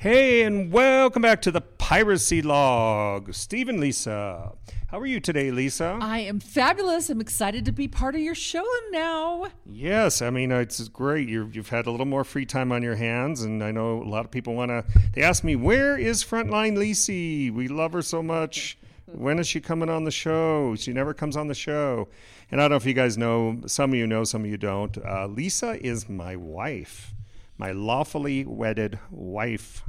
Hey, and welcome back to the Piracy Log. Steve and Lisa. How are you today, Lisa? I am fabulous. I'm excited to be part of your show now. Yes, I mean it's great. you have had a little more free time on your hands, and I know a lot of people want to. They ask me, "Where is Frontline Lisi? We love her so much. When is she coming on the show? She never comes on the show." And I don't know if you guys know. Some of you know, some of you don't. Uh, Lisa is my wife, my lawfully wedded wife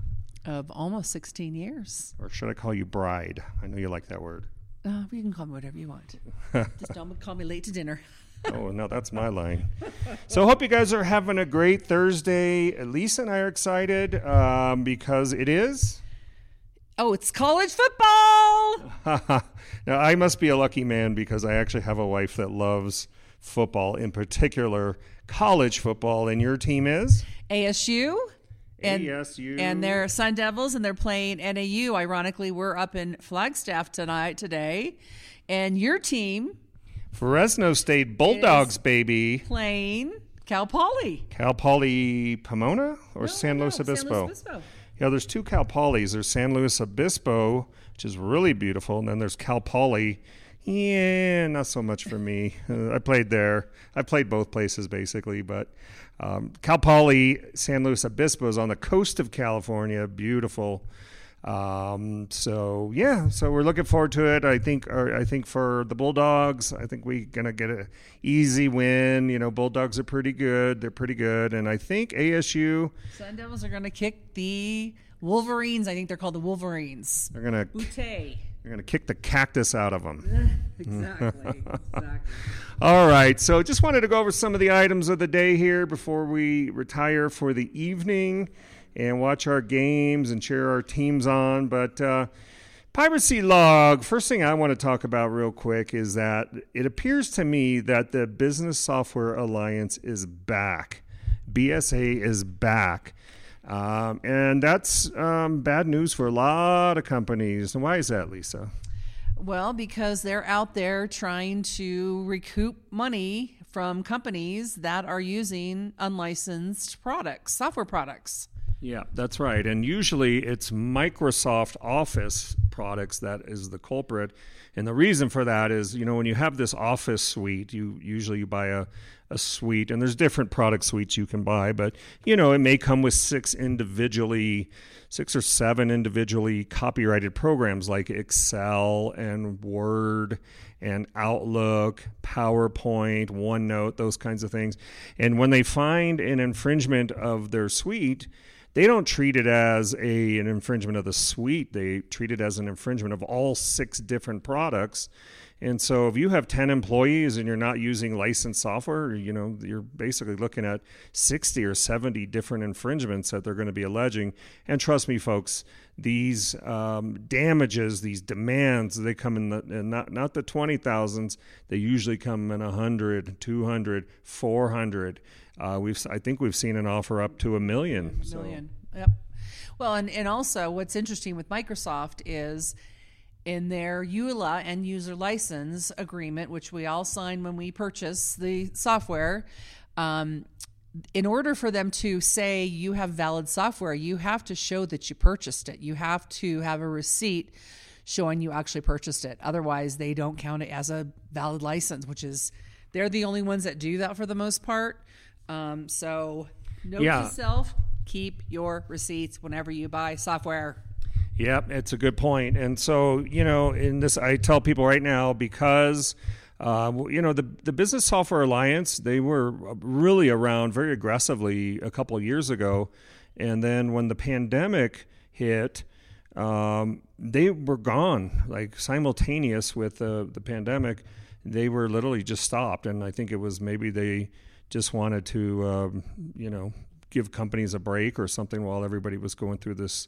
of almost 16 years. Or should I call you bride? I know you like that word. Uh, you can call me whatever you want. Just don't call me late to dinner. oh no, that's my line. So hope you guys are having a great Thursday. Lisa and I are excited um, because it is. Oh, it's college football. now I must be a lucky man because I actually have a wife that loves football, in particular college football. And your team is ASU and, ASU. And they're Sun Devils and they're playing NAU. Ironically, we're up in Flagstaff tonight today. And your team Fresno State Bulldogs, baby. Playing Cal Poly. Cal Poly Pomona or no, San, Luis no? San Luis Obispo? Yeah, there's two Cal Polys. There's San Luis Obispo, which is really beautiful, and then there's Cal Poly. Yeah, not so much for me. I played there. I played both places basically, but um, Cal Poly San Luis Obispo is on the coast of California. Beautiful. Um, so yeah, so we're looking forward to it. I think, I think for the Bulldogs, I think we're gonna get an easy win. You know, Bulldogs are pretty good. They're pretty good, and I think ASU Sun Devils are gonna kick the Wolverines. I think they're called the Wolverines. They're gonna. Ute. Going to kick the cactus out of them. exactly. exactly. All right. So just wanted to go over some of the items of the day here before we retire for the evening and watch our games and cheer our teams on. But uh, Piracy Log, first thing I want to talk about real quick is that it appears to me that the Business Software Alliance is back. BSA is back. Um, and that's um, bad news for a lot of companies. And why is that, Lisa? Well, because they're out there trying to recoup money from companies that are using unlicensed products, software products. Yeah, that's right. And usually it's Microsoft Office products that is the culprit. And the reason for that is, you know, when you have this Office suite, you usually you buy a, a suite, and there's different product suites you can buy, but you know, it may come with six individually, six or seven individually copyrighted programs like Excel and Word and Outlook, PowerPoint, OneNote, those kinds of things. And when they find an infringement of their suite, they don't treat it as a an infringement of the suite. They treat it as an infringement of all six different products. And so if you have 10 employees and you're not using licensed software, you know, you're basically looking at 60 or 70 different infringements that they're going to be alleging. And trust me, folks, these um, damages, these demands, they come in, the, in not, not the 20,000s, they usually come in 100, 200, 400. Uh, we've, I think we've seen an offer up to a million. A million. So. Yep. Well, and, and also what's interesting with Microsoft is in their EULA and user license agreement, which we all sign when we purchase the software, um, in order for them to say you have valid software, you have to show that you purchased it. You have to have a receipt showing you actually purchased it. Otherwise, they don't count it as a valid license, which is they're the only ones that do that for the most part. Um, so, note yeah. to self: keep your receipts whenever you buy software. Yep, it's a good point. And so, you know, in this, I tell people right now because. Uh, you know the the Business Software Alliance they were really around very aggressively a couple of years ago, and then when the pandemic hit, um, they were gone like simultaneous with the the pandemic. They were literally just stopped, and I think it was maybe they just wanted to um, you know give companies a break or something while everybody was going through this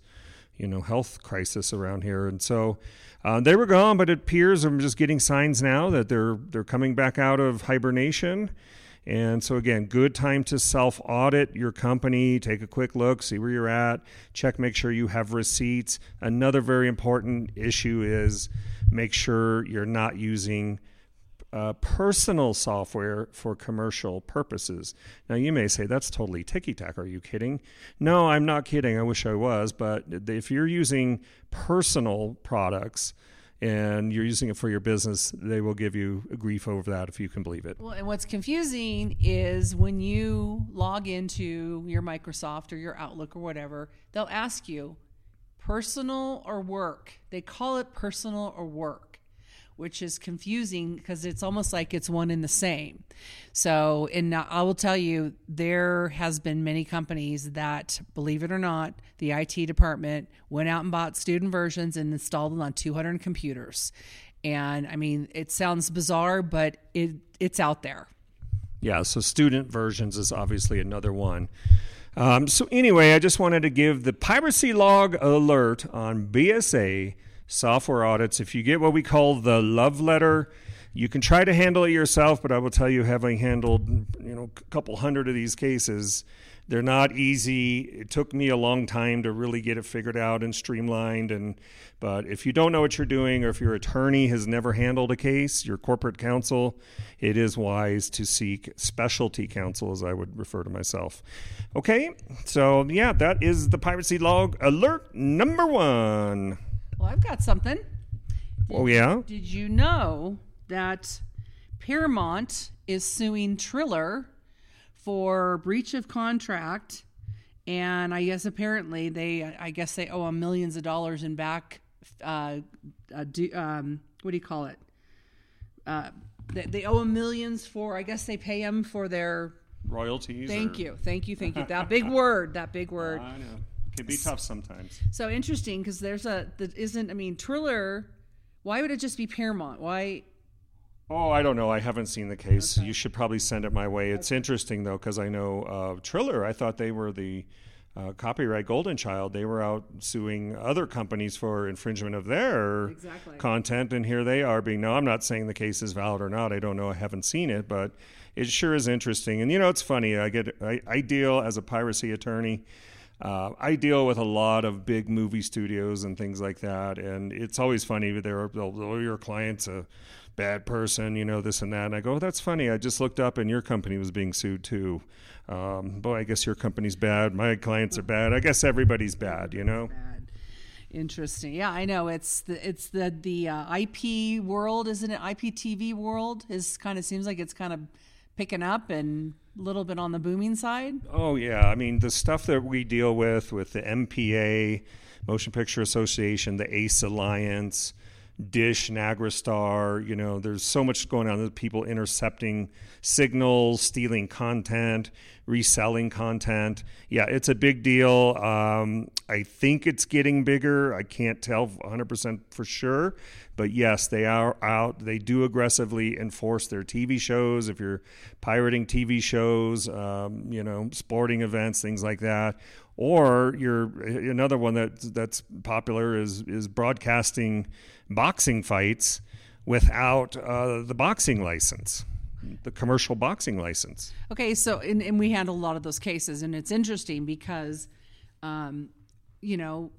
you know health crisis around here, and so uh, they were gone. But it appears I'm just getting signs now that they're they're coming back out of hibernation. And so, again, good time to self audit your company, take a quick look, see where you're at, check, make sure you have receipts. Another very important issue is make sure you're not using uh, personal software for commercial purposes. Now, you may say that's totally ticky tack. Are you kidding? No, I'm not kidding. I wish I was. But if you're using personal products, and you're using it for your business, they will give you a grief over that if you can believe it. Well, and what's confusing is when you log into your Microsoft or your Outlook or whatever, they'll ask you personal or work. They call it personal or work which is confusing because it's almost like it's one and the same. So, and I will tell you, there has been many companies that, believe it or not, the IT department went out and bought student versions and installed them on 200 computers. And I mean, it sounds bizarre, but it it's out there. Yeah, so student versions is obviously another one. Um, so anyway, I just wanted to give the piracy log alert on BSA software audits. If you get what we call the love letter, you can try to handle it yourself, but I will tell you, having handled you know a couple hundred of these cases, they're not easy. It took me a long time to really get it figured out and streamlined. And but if you don't know what you're doing, or if your attorney has never handled a case, your corporate counsel, it is wise to seek specialty counsel, as I would refer to myself. Okay, so yeah, that is the piracy log alert number one. Well, I've got something. Did, oh, yeah? Did you know that Paramount is suing Triller for breach of contract? And I guess apparently they, I guess they owe them millions of dollars in back. Uh, uh, do, um, what do you call it? Uh, they, they owe them millions for. I guess they pay them for their royalties. Thank or... you, thank you, thank you. That big word. That big word. Can be tough sometimes. So interesting because there's a that isn't. I mean, Triller. Why would it just be Paramount? Why? Oh, I don't know. I haven't seen the case. Okay. You should probably send it my way. It's okay. interesting though because I know uh, Triller. I thought they were the uh, copyright golden child. They were out suing other companies for infringement of their exactly. content, and here they are being. No, I'm not saying the case is valid or not. I don't know. I haven't seen it, but it sure is interesting. And you know, it's funny. I get I, I deal as a piracy attorney. Uh, I deal with a lot of big movie studios and things like that, and it's always funny. They're, oh, your client's a bad person, you know, this and that. And I go, oh, that's funny. I just looked up and your company was being sued too. Um, boy, I guess your company's bad. My clients are bad. I guess everybody's bad, you know. Interesting. Yeah, I know. It's the it's the the uh, IP world, isn't it? IPTV world is kind of seems like it's kind of picking up and a little bit on the booming side? Oh yeah, I mean the stuff that we deal with with the MPA, Motion Picture Association, the ACE Alliance, Dish, NagraStar. You know, there's so much going on. There's people intercepting signals, stealing content, reselling content. Yeah, it's a big deal. Um, I think it's getting bigger. I can't tell 100% for sure. But yes, they are out. They do aggressively enforce their TV shows. If you're pirating TV shows, um, you know, sporting events, things like that, or you're another one that that's popular is is broadcasting boxing fights without uh, the boxing license the commercial boxing license. Okay, so and, and, we handle a lot of those cases, and it's interesting because, um, you know,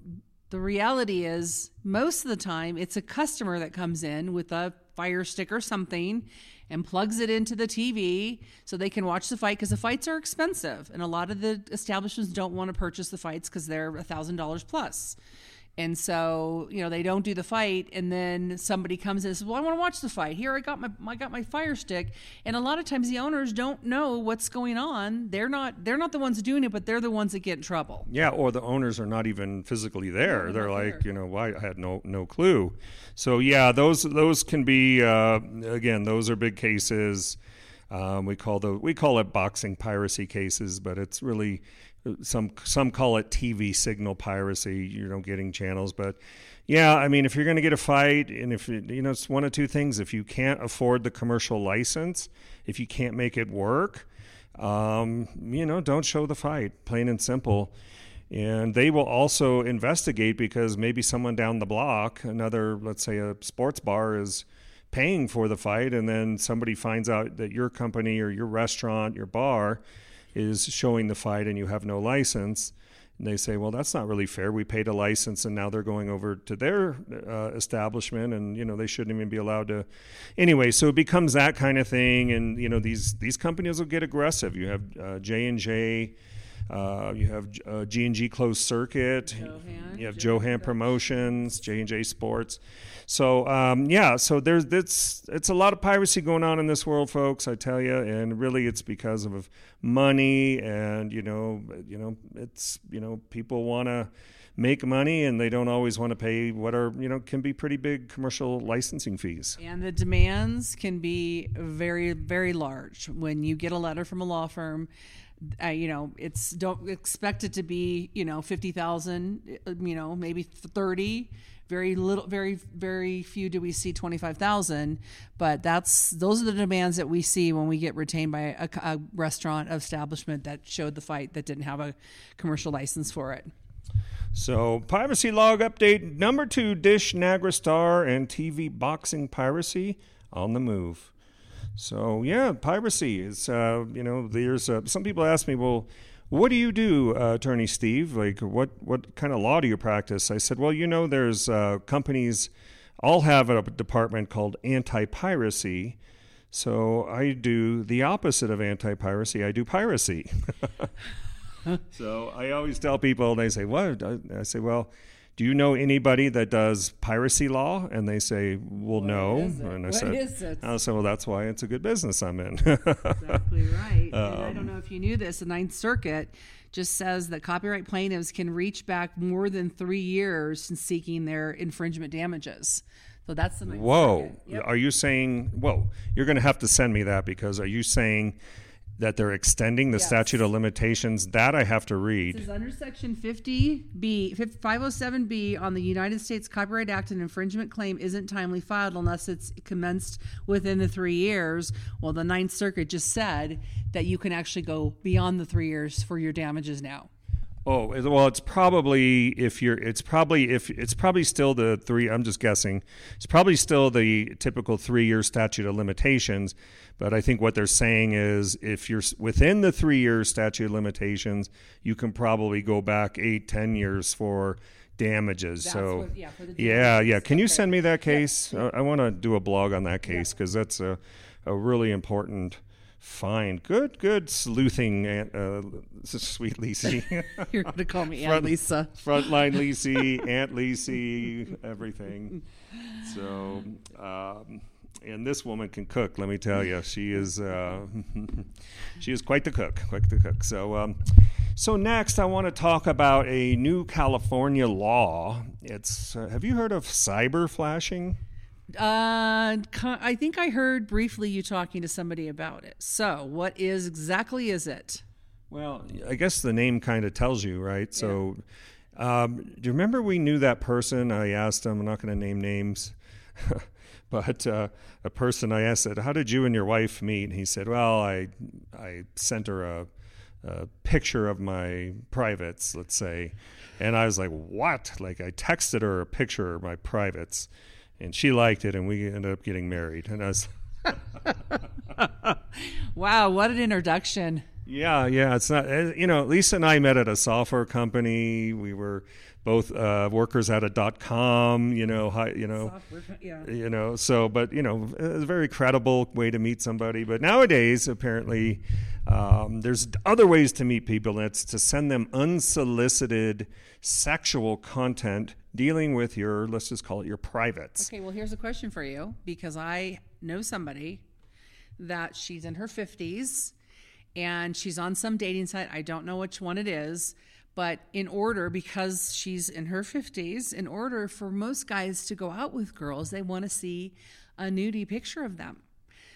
the reality is most of the time it's a customer that comes in with a fire stick or something and plugs it into the TV so they can watch the fight because the fights are expensive and a lot of the establishments don't want to purchase the fights because they're a thousand dollars plus and so, you know, they don't do the fight, and then somebody comes and says, "Well, I want to watch the fight. Here, I got my I got my fire stick." And a lot of times, the owners don't know what's going on. They're not they're not the ones doing it, but they're the ones that get in trouble. Yeah, or the owners are not even physically there. they're like, there. you know, well, I had no no clue. So yeah, those those can be uh, again, those are big cases. Um, we call the we call it boxing piracy cases, but it's really some some call it TV signal piracy. You know, getting channels, but yeah, I mean, if you're going to get a fight, and if you know, it's one of two things: if you can't afford the commercial license, if you can't make it work, um, you know, don't show the fight. Plain and simple. And they will also investigate because maybe someone down the block, another, let's say, a sports bar, is paying for the fight, and then somebody finds out that your company or your restaurant, your bar, is showing the fight and you have no license, And they say, well, that's not really fair. We paid a license, and now they're going over to their uh, establishment, and you know they shouldn't even be allowed to. Anyway, so it becomes that kind of thing, and you know these these companies will get aggressive. You have uh, J and J. Uh, you have uh, G and G Closed Circuit. Joe Hand, you have Joe Hand Johan Promotions, J and J Sports. So um, yeah, so there's it's it's a lot of piracy going on in this world, folks. I tell you, and really it's because of money, and you know, you know, it's you know, people want to make money and they don't always want to pay what are you know can be pretty big commercial licensing fees And the demands can be very, very large. When you get a letter from a law firm, uh, you know, it's don't expect it to be, you know, fifty thousand, you know, maybe thirty. Very little, very, very few do we see twenty five thousand. But that's those are the demands that we see when we get retained by a, a restaurant establishment that showed the fight that didn't have a commercial license for it. So, piracy log update number two Dish, NagraStar, and TV boxing piracy on the move. So, yeah, piracy is, uh, you know, there's uh, some people ask me, well, what do you do, uh, Attorney Steve? Like, what, what kind of law do you practice? I said, well, you know, there's uh, companies all have a department called anti piracy. So, I do the opposite of anti piracy, I do piracy. so I always tell people, they say, "What?" I say, "Well, do you know anybody that does piracy law?" And they say, "Well, no." is it? And I What said, is it? I said, "Well, that's why it's a good business I'm in." Exactly right. and I Um, don't know if you knew this. The Ninth Circuit just says that copyright plaintiffs can reach back more than three years in seeking their infringement damages. So that's the Ninth Whoa, Circuit. Yep. are you saying? Whoa, you're going to have to send me that because are you saying that they're extending the Yes. statute of limitations? That I have to This read. is under Section 50B, 507B on the United States Copyright Act. An infringement claim isn't timely filed unless it's commenced within the three years. Well, the Ninth Circuit just said that you can actually go beyond the three years for your damages now. Oh well, it's probably if you're. It's probably if it's probably still the three. I'm just guessing. It's probably still the typical three-year statute of limitations. But I think what they're saying is if you're within the three-year statute of limitations, you can probably go back eight, ten years for damages. That's so what- yeah, the yeah, yeah. damages. Can you send me that case? I, I want to do a blog on that case because that's a, a really important find. Good, good sleuthing, Aunt, uh, sweet Lisi. You're going to call me Aunt Front- Lisa. Frontline Lisi, Aunt Lisi, everything. So, um, and this woman can cook. Let me tell you, she is uh, she is quite the cook, quite the cook. So, um, so next, I want to talk about a new California law. It's uh, have you heard of cyber flashing? Uh, I think I heard briefly you talking to somebody about it. So, what is exactly is it? Well, I guess the name kind of tells you, right? So, um, do you remember we knew that person? I asked him, I'm not going to name names, but uh, a person I asked said, How did you and your wife meet? And he said, Well, I, I sent her a, a picture of my privates, let's say. And I was like, What? Like, I texted her a picture of my privates, and she liked it, and we ended up getting married. And I was, Wow, what an introduction. Yeah, yeah, it's not. uh, You know, Lisa and I met at a software company. We were both uh, workers at a dot com. You know, hi, you know, Yeah. you know. So, but you know, it's a very credible way to meet somebody. But nowadays, apparently, um, there's other ways to meet people. It's to send them unsolicited sexual content dealing with your, let's just call it your privates. Okay, well, here's a question for you because I know somebody that she's in her 50s and she's on some dating site. I don't know which one it is, but in order, because she's in her 50s, in order for most guys to go out with girls, they want to see a nudie picture of them.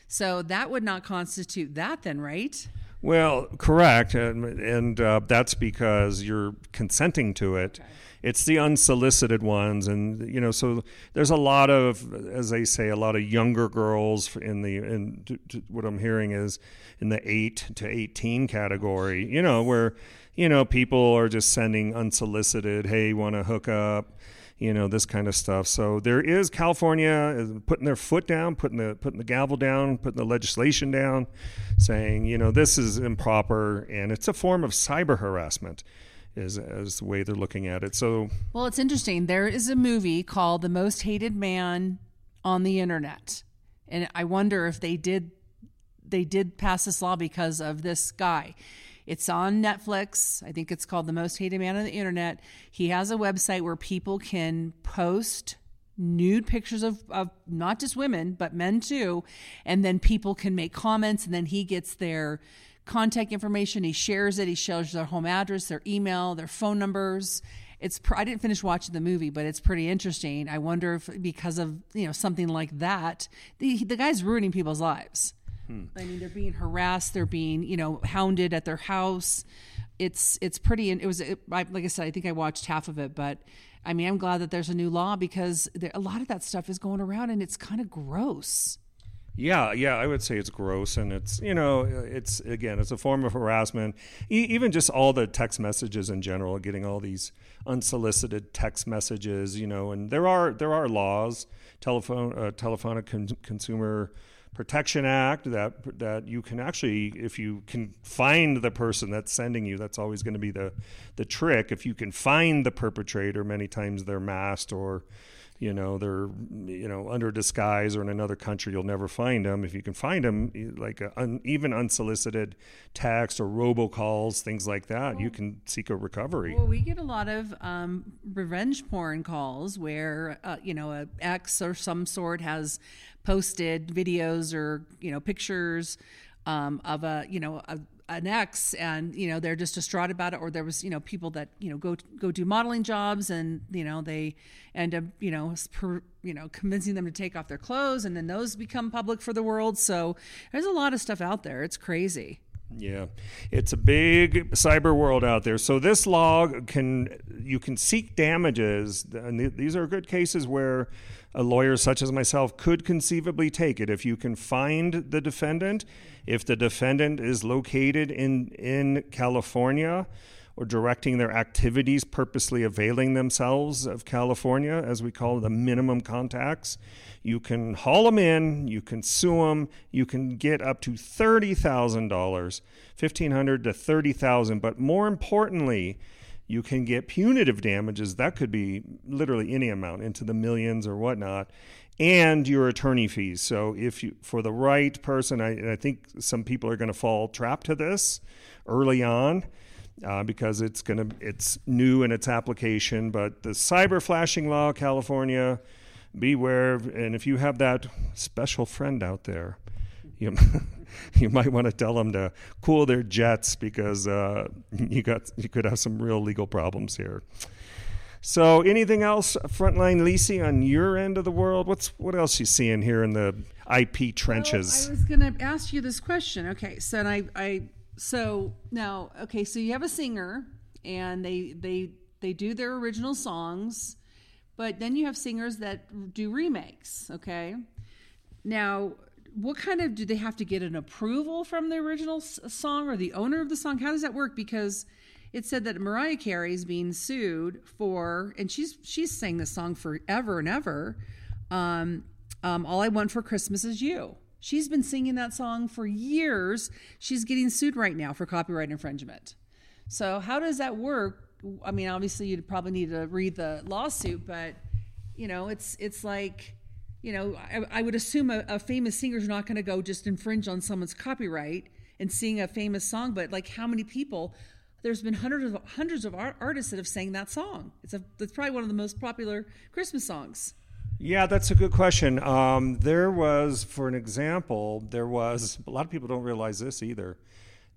So that would not constitute that, then, right? Well, correct, and, and uh, that's because you're consenting to it. It's the unsolicited ones, and you know, so there's a lot of, as they say, a lot of younger girls in the. In t- t- what I'm hearing is in the eight to eighteen category. You know, where you know people are just sending unsolicited, "Hey, want to hook up." You know this kind of stuff. So there is California is putting their foot down, putting the putting the gavel down, putting the legislation down, saying you know this is improper and it's a form of cyber harassment. is as the way they're looking at it. So, well, it's interesting. There is a movie called "The Most Hated Man on the Internet," and I wonder if they did they did pass this law because of this guy. It's on Netflix. I think it's called The Most Hated Man on the Internet. He has a website where people can post nude pictures of, of not just women, but men too. And then people can make comments, and then he gets their contact information. He shares it. He shares their home address, their email, their phone numbers. It's I didn't finish watching the movie, but it's pretty interesting. I wonder if because of you know something like that, the the guy's ruining people's lives. Hmm. I mean, they're being harassed. They're being you know hounded at their house. It's it's pretty. And It was it, like I said. I think I watched half of it, but I mean, I'm glad that there's a new law because there, a lot of that stuff is going around and it's kind of gross. Yeah, yeah, I would say it's gross, and it's you know, it's again, it's a form of harassment. E- even just all the text messages in general, getting all these unsolicited text messages, you know, and there are there are laws, telephone, uh, telephonic con- consumer Protection Act that that you can actually, if you can find the person that's sending you, that's always going to be the the trick. If you can find the perpetrator, many times they're masked or you know they're you know under disguise or in another country you'll never find them if you can find them like a, un, even unsolicited text or robocalls things like that well, you can seek a recovery. Well we get a lot of um, revenge porn calls where uh, you know a ex or some sort has posted videos or you know pictures um, of a you know a, an ex and you know they're just distraught about it or there was you know people that you know go go do modeling jobs and you know they end up you know per, you know convincing them to take off their clothes and then those become public for the world. So there's a lot of stuff out there. It's crazy. Yeah, it's a big cyber world out there. So this log can you can seek damages, and these are good cases where a lawyer such as myself could conceivably take it. If you can find the defendant, if the defendant is located in in California or directing their activities purposely availing themselves of California, as we call the minimum contacts. You can haul them in, you can sue them, you can get up to $30,000, 1,500 to $30,000. But more importantly, you can get punitive damages. That could be literally any amount into the millions or whatnot, and your attorney fees. So, if you, for the right person, I, I think some people are going to fall trap to this early on. Uh, because it's going to it's new in its application but the cyber flashing law california beware and if you have that special friend out there you you might want to tell them to cool their jets because uh, you got you could have some real legal problems here. So, anything else, frontline Lisi on your end of the world? What's what else you seeing here in the IP trenches? Well, I was going to ask you this question. Okay, so I, I so now okay, so you have a singer and they they they do their original songs, but then you have singers that do remakes. Okay, now what kind of do they have to get an approval from the original song or the owner of the song? How does that work? Because it said that Mariah Carey is being sued for, and she's she's sang this song forever and ever. Um, um, All I Want for Christmas is You. She's been singing that song for years. She's getting sued right now for copyright infringement. So how does that work? I mean, obviously you'd probably need to read the lawsuit, but you know, it's it's like you know, I, I would assume a, a famous singer's not going to go just infringe on someone's copyright and sing a famous song, but like how many people? There's been hundreds of hundreds of art, artists that have sang that song. It's a it's probably one of the most popular Christmas songs. Yeah, that's a good question. Um, there was, for an example, there was a lot of people don't realize this either.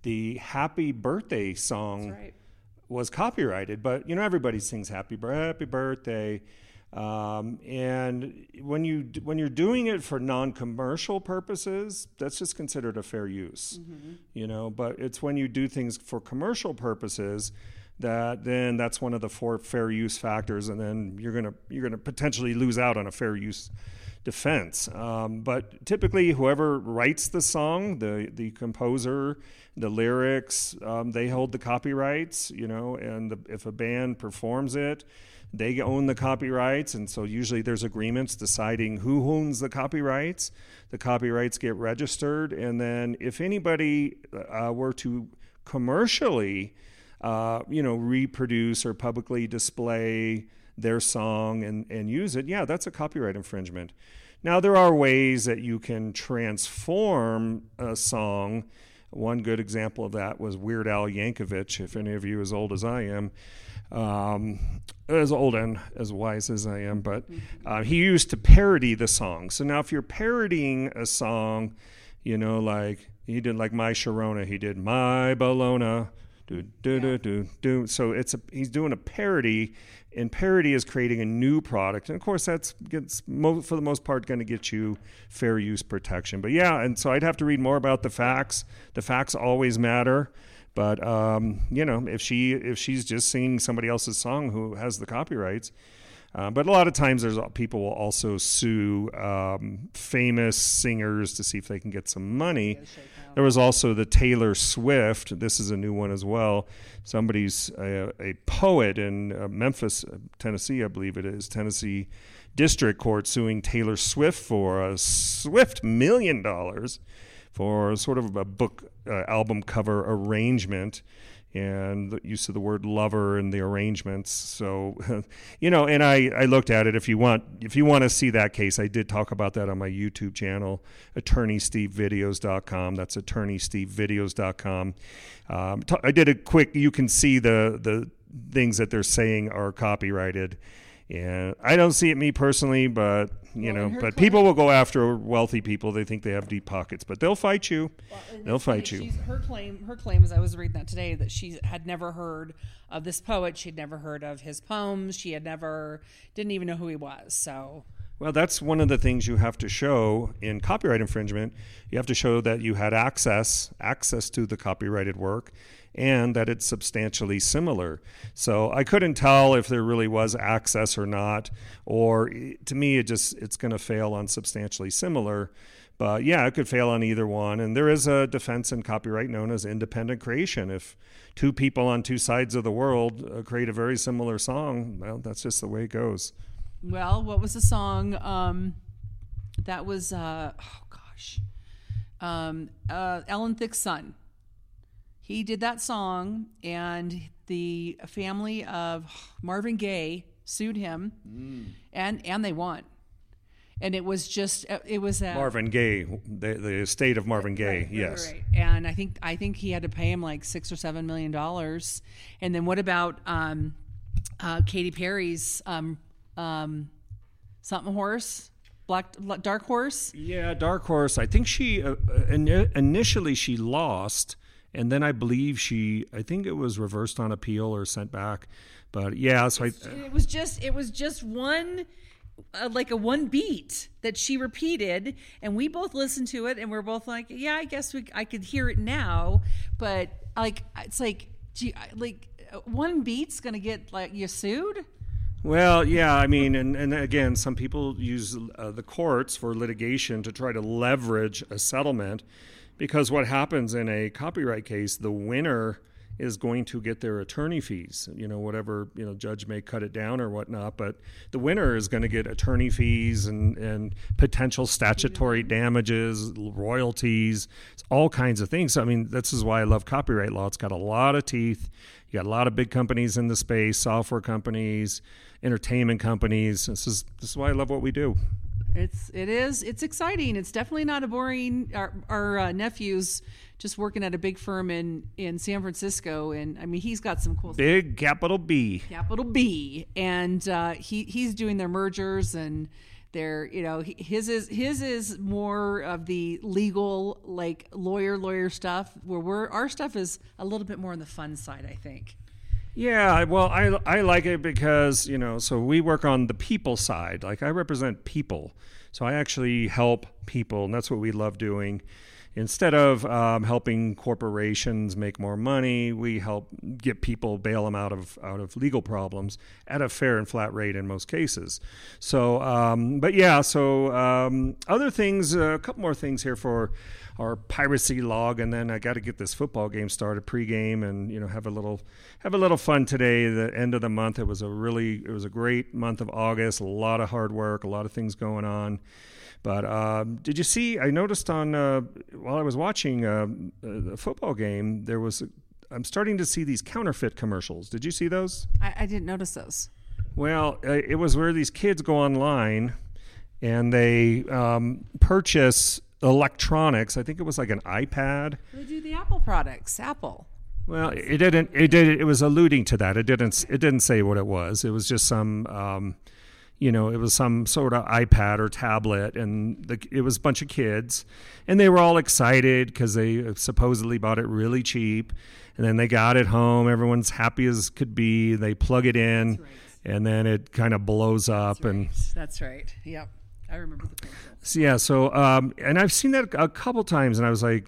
The Happy Birthday song right. was copyrighted, but you know everybody sings Happy Happy Birthday. Um, and when you when you're doing it for non-commercial purposes, that's just considered a fair use, mm-hmm. you know. But it's when you do things for commercial purposes that then that's one of the four fair use factors, and then you're gonna you're gonna potentially lose out on a fair use defense. Um, but typically, whoever writes the song, the the composer, the lyrics, um, they hold the copyrights, you know. And the, if a band performs it they own the copyrights, and so usually there's agreements deciding who owns the copyrights. The copyrights get registered, and then if anybody uh, were to commercially uh, you know, reproduce or publicly display their song and, and use it, yeah, that's a copyright infringement. Now, there are ways that you can transform a song. One good example of that was Weird Al Yankovic, if any of you as old as I am, um, as old and as wise as I am, but uh, he used to parody the song. So now, if you're parodying a song, you know, like he did like My Sharona, he did My Bologna, do do do do do. So it's a he's doing a parody, and parody is creating a new product, and of course that's gets mo- for the most part going to get you fair use protection. But yeah, and so I'd have to read more about the facts. The facts always matter. But um, you know, if she if she's just singing somebody else's song who has the copyrights, uh, but a lot of times there's people will also sue um, famous singers to see if they can get some money. There was also the Taylor Swift. This is a new one as well. Somebody's a, a poet in uh, Memphis, Tennessee, I believe it is Tennessee District Court suing Taylor Swift for a swift million dollars for sort of a book uh, album cover arrangement and the use of the word lover in the arrangements. So, you know, and I, I looked at it. If you want, if you want to see that case, I did talk about that on my YouTube channel, AttorneySteveVideos.com. That's AttorneySteveVideos.com. Um, t- I did a quick. You can see the the things that they're saying are copyrighted. And I don't see it me personally, but you Well, know, but people will go after wealthy people. They think they have deep pockets, but they'll fight you. they'll fight you. She's, her claim, her claim, as I was reading that today, that she had never heard of this poet. She'd never heard of his poems. She had never, didn't even know who he was. So, Well, that's one of the things you have to show in copyright infringement. You have to show that you had access access to the copyrighted work and that it's substantially similar. So I couldn't tell if there really was access or not or to me it just it's going to fail on substantially similar. But yeah, it could fail on either one. And there is a defense in copyright known as independent creation. If two people on two sides of the world uh, create a very similar song, well, that's just the way it goes. well, what was the song? Um, that was, uh, oh gosh, um, uh, Alan Thicke's son. He did that song, and the family of Marvin Gaye sued him, and and they won. And it was just, it was uh, Marvin Gaye, the, the estate of Marvin Gaye, Right, yes. right, right. And I think I think he had to pay him like six or seven million dollars. And then what about um, uh, Katy Perry's um, um, something horse, black dark horse? Yeah, Dark Horse. I think she uh, uh, ini- initially she lost, and then I believe she. I think it was reversed on appeal or sent back. But yeah, so I, It was just it was just one. Uh, like a one beat that she repeated, and we both listened to it, and we're both like, "Yeah, I guess we I could hear it now." But like, it's like, gee, like uh, one beat's gonna get like you sued. Well, yeah, I mean, and, and again, some people use uh, the courts for litigation to try to leverage a settlement because what happens in a copyright case, the winner is going to get their attorney fees, you know, whatever, you know, judge may cut it down or whatnot, but the winner is going to get attorney fees and, and potential statutory damages, royalties, all kinds of things. So, I mean, this is why I love copyright law. It's got a lot of teeth. You got a lot of big companies in the space, software companies, entertainment companies. This is this is why I love what we do. It's it is it's exciting. It's definitely not a boring. Our, our uh, nephew's just working at a big firm in in San Francisco, and I mean he's got some cool Big capital B. capital B, and uh, he he's doing their mergers and their you know his is his is more of the legal like lawyer lawyer stuff where we're our stuff is a little bit more on the fun side I think. Yeah, well, I I like it because you know, so we work on the people side. Like I represent people, so I actually help people, and that's what we love doing. Instead of um, helping corporations make more money, we help get people bail them out of out of legal problems at a fair and flat rate in most cases. So, um, but yeah, so um, other things, uh, a couple more things here for our piracy log, and then I got to get this football game started pregame, and you know have a little have a little fun today. The end of the month, it was a really it was a great month of August. A lot of hard work, a lot of things going on. But um, did you see? I noticed on uh, while I was watching uh, the football game, there was I'm starting to see these counterfeit commercials. Did you see those? I, I didn't notice those. Well, uh, it was where these kids go online and they um, purchase electronics. I think it was like an iPad. They do the Apple products. Apple. Well, it didn't. It did. It was alluding to that. It didn't. It didn't say what it was. It was just some. Um, you know, it was some sort of iPad or tablet, and the, it was a bunch of kids, and they were all excited because they supposedly bought it really cheap, and then they got it home. Everyone's happy as could be. They plug it in, right. and then it kind of blows up, That's right. and That's right. Yep, I remember the commercial. So, yeah. So, um, and I've seen that a couple times, and I was like,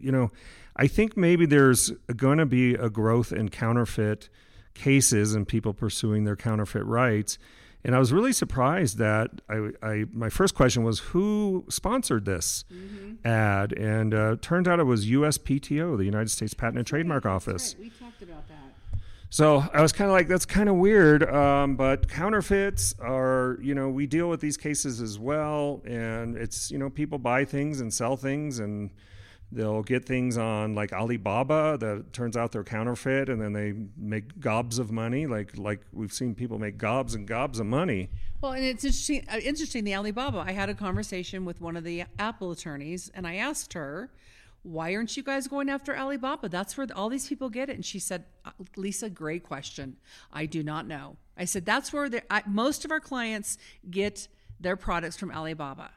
you know, I think maybe there's going to be a growth in counterfeit cases and people pursuing their counterfeit rights and I was really surprised that I, I my first question was who sponsored this mm-hmm. ad, and uh, turned out it was USPTO, the United States Patent and Trademark right, Office. Right. We talked about that. So I was kind of like, that's kind of weird. Um, but counterfeits are, you know, we deal with these cases as well, and it's, you know, people buy things and sell things, and they'll get things on like Alibaba that turns out they're counterfeit and then they make gobs of money like like we've seen people make gobs and gobs of money well and it's interesting uh, interesting the Alibaba I had a conversation with one of the Apple attorneys and I asked her why aren't you guys going after Alibaba that's where all these people get it and she said uh, Lisa great question I do not know I said that's where I, most of our clients get their products from Alibaba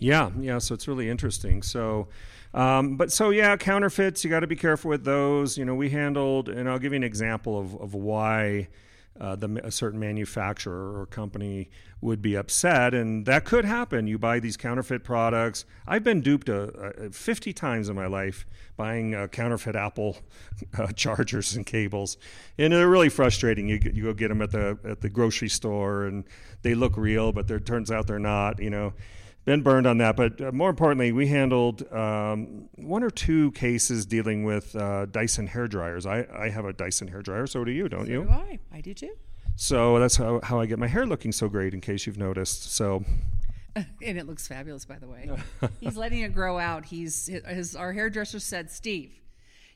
yeah, yeah. So it's really interesting. So, um, but so yeah, counterfeits. You got to be careful with those. You know, we handled, and I'll give you an example of of why. Uh, the, a certain manufacturer or company would be upset, and that could happen. You buy these counterfeit products. I've been duped a, a 50 times in my life buying uh, counterfeit Apple uh, chargers and cables, and they're really frustrating. You, you go get them at the at the grocery store, and they look real, but it turns out they're not. You know, been burned on that. But uh, more importantly, we handled um, one or two cases dealing with uh, Dyson hair dryers. I, I have a Dyson hair dryer, so do you, don't so you? Do I? I do too. So that's how, how I get my hair looking so great, in case you've noticed. So. and it looks fabulous, by the way. He's letting it grow out. He's his, our hairdresser said, Steve,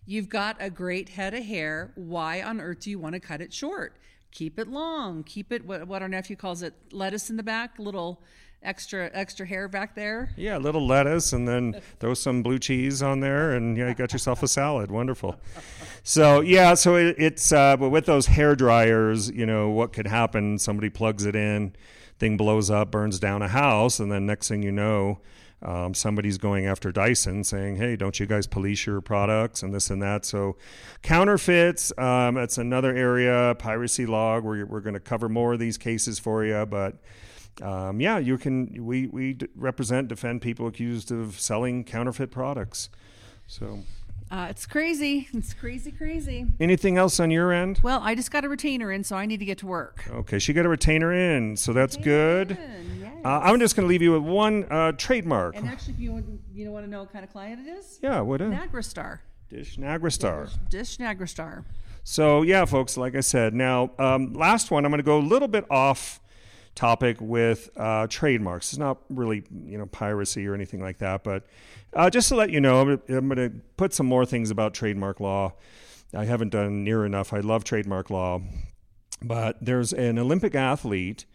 you've got a great head of hair. Why on earth do you want to cut it short? Keep it long. Keep it what, what our nephew calls it, lettuce in the back, little extra extra hair back there. Yeah, a little lettuce, and then throw some blue cheese on there, and yeah, you got yourself a salad. Wonderful. So yeah, so it, it's uh, but with those hair dryers, you know what could happen? Somebody plugs it in, thing blows up, burns down a house, and then next thing you know. Um, somebody's going after Dyson saying, hey, don't you guys police your products and this and that. So, counterfeits, um, that's another area, piracy log, we're, we're going to cover more of these cases for you. But um, yeah, you can. We we represent defend people accused of selling counterfeit products. So. Uh, it's crazy. It's crazy, crazy. Anything else on your end? Well, I just got a retainer in, so I need to get to work. Okay, she got a retainer in, so that's retainer good. In, yes. uh, I'm just going to leave you with one uh, trademark. And actually, if you want, you want to know what kind of client it is? Yeah, what is? NagraStar. Dish NagraStar. Dish, Dish NagraStar. So yeah, folks, like I said, now um, last one, I'm going to go a little bit off topic with uh, trademarks. It's not really you know piracy or anything like that, but uh, just to let you know, I'm, I'm going to put some more things about trademark law. I haven't done near enough. I love trademark law, but there's an Olympic athlete.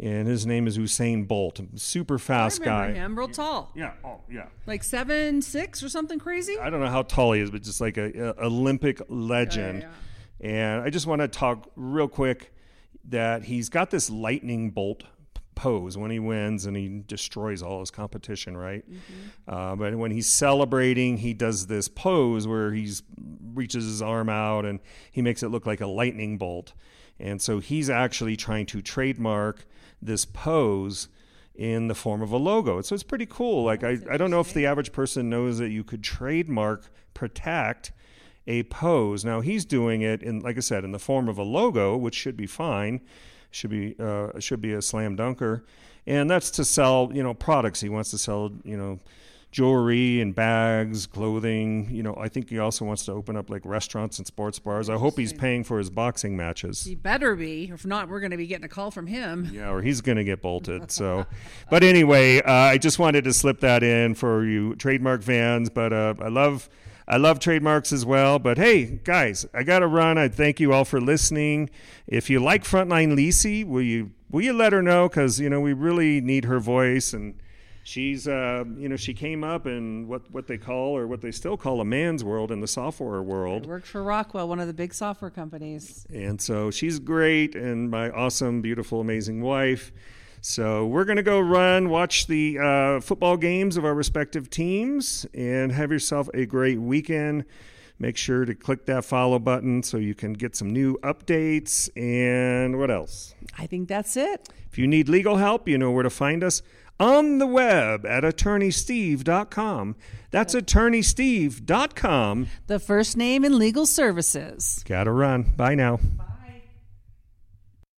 And his name is Usain Bolt, super fast I guy. Him, real tall. Yeah, oh yeah. Like seven six or something crazy. I don't know how tall he is, but just like a, a Olympic legend. Yeah, yeah. And I just want to talk real quick that he's got this lightning bolt pose when he wins and he destroys all his competition, right? Mm-hmm. Uh, but when he's celebrating, he does this pose where he's reaches his arm out and he makes it look like a lightning bolt. And so he's actually trying to trademark this pose in the form of a logo. So it's pretty cool. Like I, I don't know if the average person knows that you could trademark protect a pose. Now he's doing it in, like I said, in the form of a logo, which should be fine, should be uh, should be a slam dunker, and that's to sell you know products. He wants to sell you know jewelry and bags, clothing. You know, I think he also wants to open up like restaurants and sports bars. I hope he's paying for his boxing matches. He better be. If not, we're going to be getting a call from him. Yeah, or he's going to get bolted. So, but anyway, uh, I just wanted to slip that in for you trademark fans. But uh, I love I love trademarks as well. But hey, guys, I got to run. I thank you all for listening. If you like Frontline Lisi, will you will you let her know? Because you know we really need her voice and she's uh, you know she came up in what what they call or what they still call a man's world in the software world worked for rockwell one of the big software companies and so she's great and my awesome beautiful amazing wife so we're going to go run watch the uh, football games of our respective teams and have yourself a great weekend make sure to click that follow button so you can get some new updates and what else i think that's it if you need legal help you know where to find us on the web at attorneysteve.com. That's attorneysteve.com. The first name in legal services. Gotta run. Bye now. Bye.